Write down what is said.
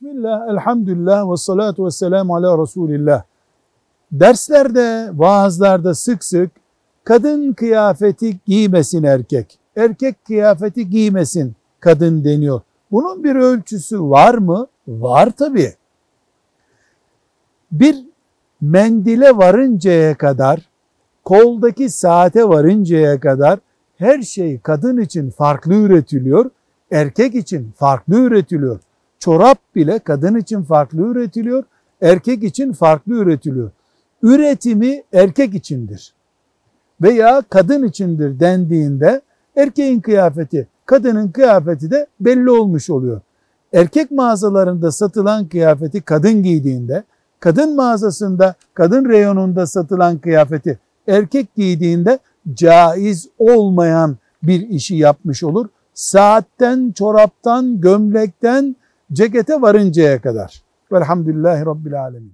Bismillah, elhamdülillah ve salatu ve selamu ala Resulillah. Derslerde, vaazlarda sık sık kadın kıyafeti giymesin erkek, erkek kıyafeti giymesin kadın deniyor. Bunun bir ölçüsü var mı? Var tabii. Bir mendile varıncaya kadar, koldaki saate varıncaya kadar her şey kadın için farklı üretiliyor, erkek için farklı üretiliyor. Çorap bile kadın için farklı üretiliyor, erkek için farklı üretiliyor. Üretimi erkek içindir veya kadın içindir dendiğinde erkeğin kıyafeti, kadının kıyafeti de belli olmuş oluyor. Erkek mağazalarında satılan kıyafeti kadın giydiğinde, kadın mağazasında, kadın reyonunda satılan kıyafeti erkek giydiğinde caiz olmayan bir işi yapmış olur. Saatten, çoraptan, gömlekten, cekete varıncaya kadar. Velhamdülillahi Rabbil Alemin.